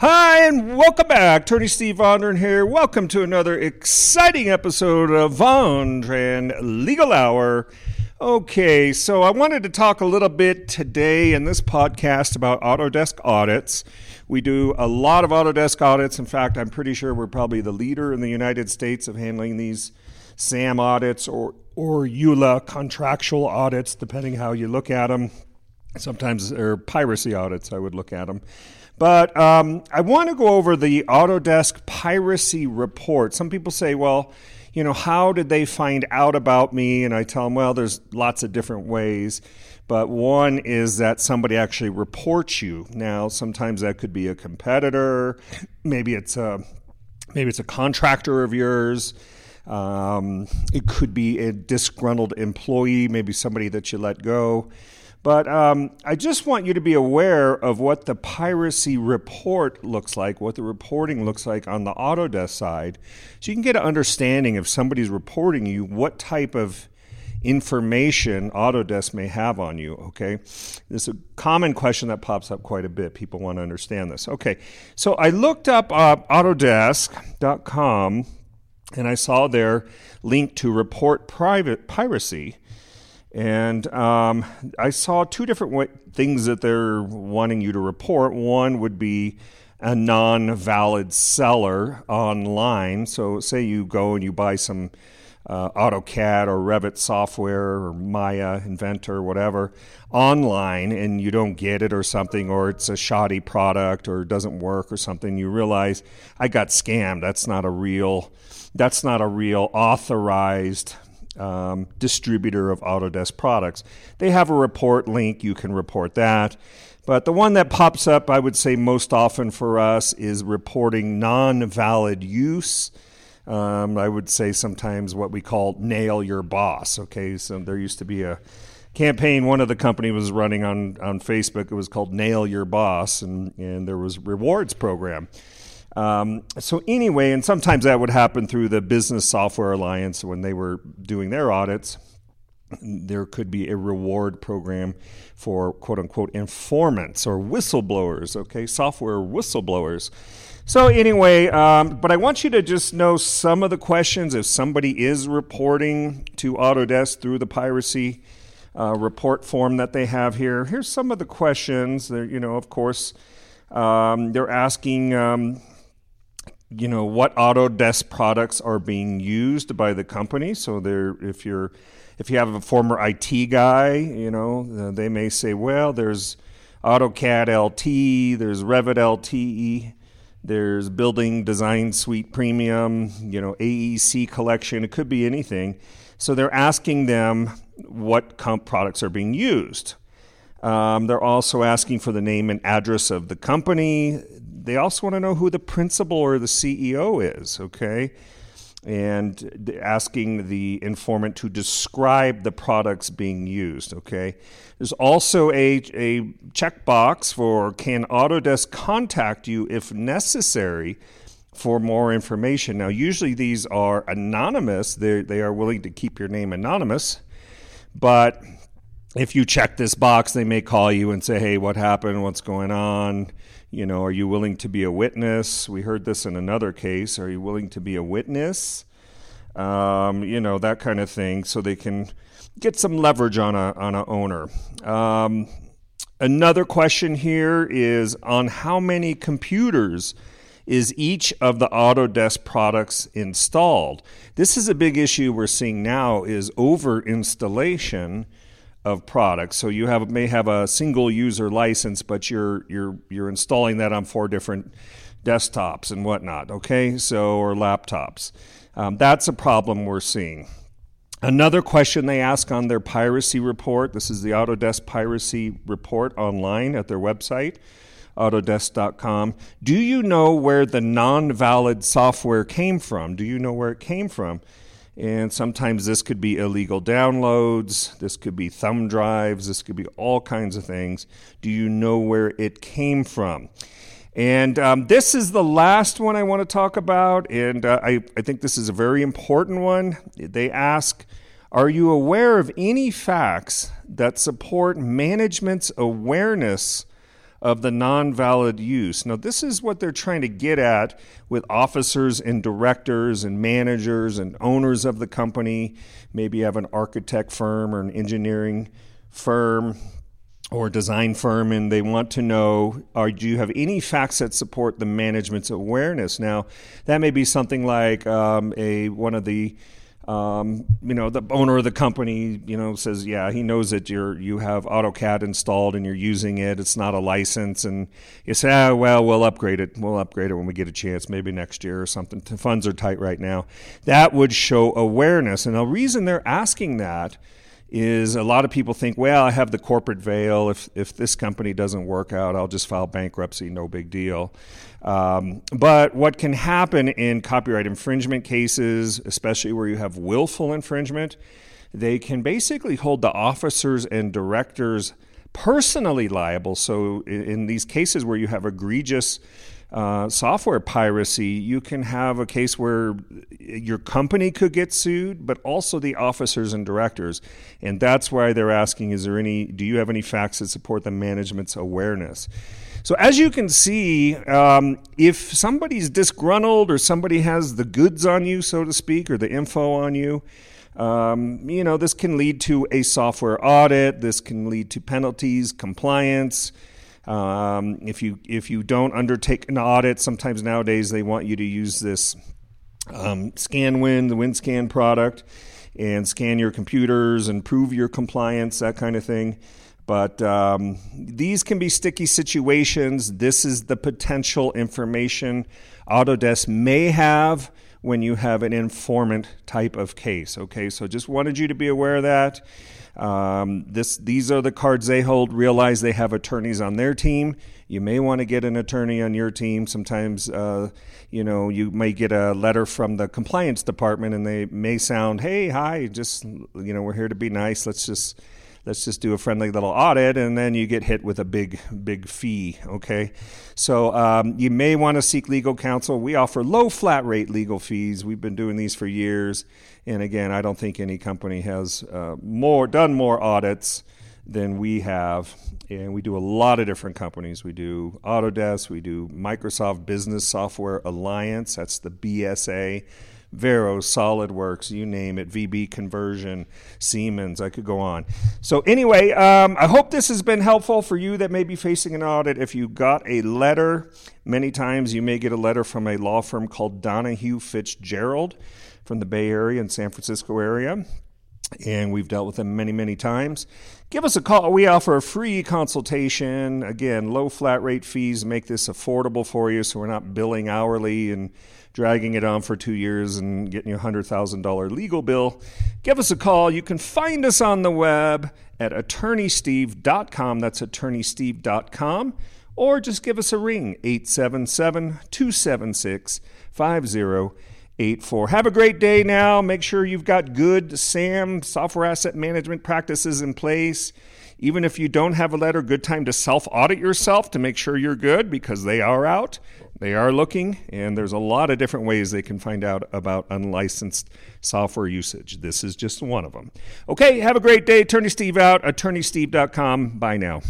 Hi, and welcome back. Attorney Steve Vondran here. Welcome to another exciting episode of Vondran Legal Hour. Okay, so I wanted to talk a little bit today in this podcast about Autodesk audits. We do a lot of Autodesk audits. In fact, I'm pretty sure we're probably the leader in the United States of handling these SAM audits or, or EULA contractual audits, depending how you look at them. Sometimes they're piracy audits, I would look at them. But um, I want to go over the Autodesk piracy report. Some people say, well, you know, how did they find out about me? And I tell them, well, there's lots of different ways. But one is that somebody actually reports you. Now, sometimes that could be a competitor, maybe it's a maybe it's a contractor of yours. Um, it could be a disgruntled employee, maybe somebody that you let go. But um, I just want you to be aware of what the piracy report looks like, what the reporting looks like on the Autodesk side, so you can get an understanding if somebody's reporting you what type of information Autodesk may have on you. Okay, this is a common question that pops up quite a bit. People want to understand this. Okay, so I looked up uh, Autodesk.com and I saw their link to report private piracy. And um, I saw two different way- things that they're wanting you to report. One would be a non valid seller online. So, say you go and you buy some uh, AutoCAD or Revit software or Maya, Inventor, whatever, online and you don't get it or something, or it's a shoddy product or doesn't work or something, you realize I got scammed. That's not a real. That's not a real authorized um, distributor of Autodesk products. They have a report link, you can report that. But the one that pops up, I would say most often for us, is reporting non valid use. Um, I would say sometimes what we call nail your boss. Okay, so there used to be a campaign one of the company was running on, on Facebook. It was called Nail Your Boss, and, and there was rewards program. Um, so anyway, and sometimes that would happen through the Business Software Alliance when they were doing their audits. There could be a reward program for quote unquote informants or whistleblowers, okay, software whistleblowers. So, anyway, um, but I want you to just know some of the questions if somebody is reporting to Autodesk through the piracy uh, report form that they have here. Here's some of the questions. They're, you know, of course, um, they're asking um, you know what Autodesk products are being used by the company. So there, if you're if you have a former IT guy, you know uh, they may say, well, there's AutoCAD LT, there's Revit LT, there's Building Design Suite Premium, you know AEC Collection. It could be anything. So they're asking them what comp products are being used. Um, they're also asking for the name and address of the company. They also want to know who the principal or the CEO is, okay? And asking the informant to describe the products being used, okay? There's also a, a checkbox for can Autodesk contact you if necessary for more information. Now, usually these are anonymous, they they are willing to keep your name anonymous, but if you check this box, they may call you and say, hey, what happened? What's going on? You know, are you willing to be a witness? We heard this in another case. Are you willing to be a witness? Um, you know, that kind of thing, so they can get some leverage on a on a owner. Um, another question here is on how many computers is each of the Autodesk products installed. This is a big issue we're seeing now is over installation of products. So you have may have a single user license, but you're you're you're installing that on four different desktops and whatnot. Okay, so or laptops. Um, that's a problem we're seeing. Another question they ask on their piracy report. This is the Autodesk piracy report online at their website, autodesk.com. Do you know where the non valid software came from? Do you know where it came from? And sometimes this could be illegal downloads, this could be thumb drives, this could be all kinds of things. Do you know where it came from? And um, this is the last one I want to talk about, and uh, I, I think this is a very important one. They ask Are you aware of any facts that support management's awareness of the non valid use. Now, this is what they're trying to get at with officers and directors and managers and owners of the company. Maybe you have an architect firm or an engineering firm or design firm and they want to know are do you have any facts that support the management's awareness now that may be something like um, a one of the um, you know the owner of the company you know says yeah he knows that you're you have AutoCAD installed and you're using it. It's not a license. And you say ah, well we'll upgrade it. We'll upgrade it when we get a chance maybe next year or something. The funds are tight right now. That would show awareness. And the reason they're asking that is a lot of people think, well, I have the corporate veil. If if this company doesn't work out, I'll just file bankruptcy. No big deal. Um, but what can happen in copyright infringement cases, especially where you have willful infringement, they can basically hold the officers and directors personally liable. So in, in these cases where you have egregious uh, software piracy, you can have a case where your company could get sued, but also the officers and directors. And that's why they're asking is there any, do you have any facts that support the management's awareness? So, as you can see, um, if somebody's disgruntled or somebody has the goods on you, so to speak, or the info on you, um, you know, this can lead to a software audit. This can lead to penalties, compliance. Um, if you if you don't undertake an audit, sometimes nowadays they want you to use this um, ScanWin, the WinScan product, and scan your computers and prove your compliance, that kind of thing. But um, these can be sticky situations. This is the potential information Autodesk may have when you have an informant type of case. Okay, so just wanted you to be aware of that. Um, this, these are the cards they hold. Realize they have attorneys on their team. You may want to get an attorney on your team. Sometimes, uh, you know, you may get a letter from the compliance department, and they may sound, "Hey, hi, just you know, we're here to be nice. Let's just." Let's just do a friendly little audit and then you get hit with a big big fee okay? So um, you may want to seek legal counsel. We offer low flat rate legal fees. We've been doing these for years. And again i don't think any company has uh, more done more audits than we have. And we do a lot of different companies. We do autodesk. We do microsoft business software alliance. That's the bsa Vero, SolidWorks, you name it, VB Conversion, Siemens, I could go on. So, anyway, um, I hope this has been helpful for you that may be facing an audit. If you got a letter, many times you may get a letter from a law firm called Donahue Fitzgerald from the Bay Area and San Francisco area and we've dealt with them many, many times. Give us a call. We offer a free consultation. Again, low flat rate fees make this affordable for you so we're not billing hourly and dragging it on for two years and getting you a $100,000 legal bill. Give us a call. You can find us on the web at attorneysteve.com. That's attorneysteve.com. Or just give us a ring, 877 276 5084. Have a great day now. Make sure you've got good SAM, software asset management practices in place. Even if you don't have a letter, good time to self audit yourself to make sure you're good because they are out. They are looking, and there's a lot of different ways they can find out about unlicensed software usage. This is just one of them. Okay, have a great day. Attorney Steve out, attorneysteve.com. Bye now.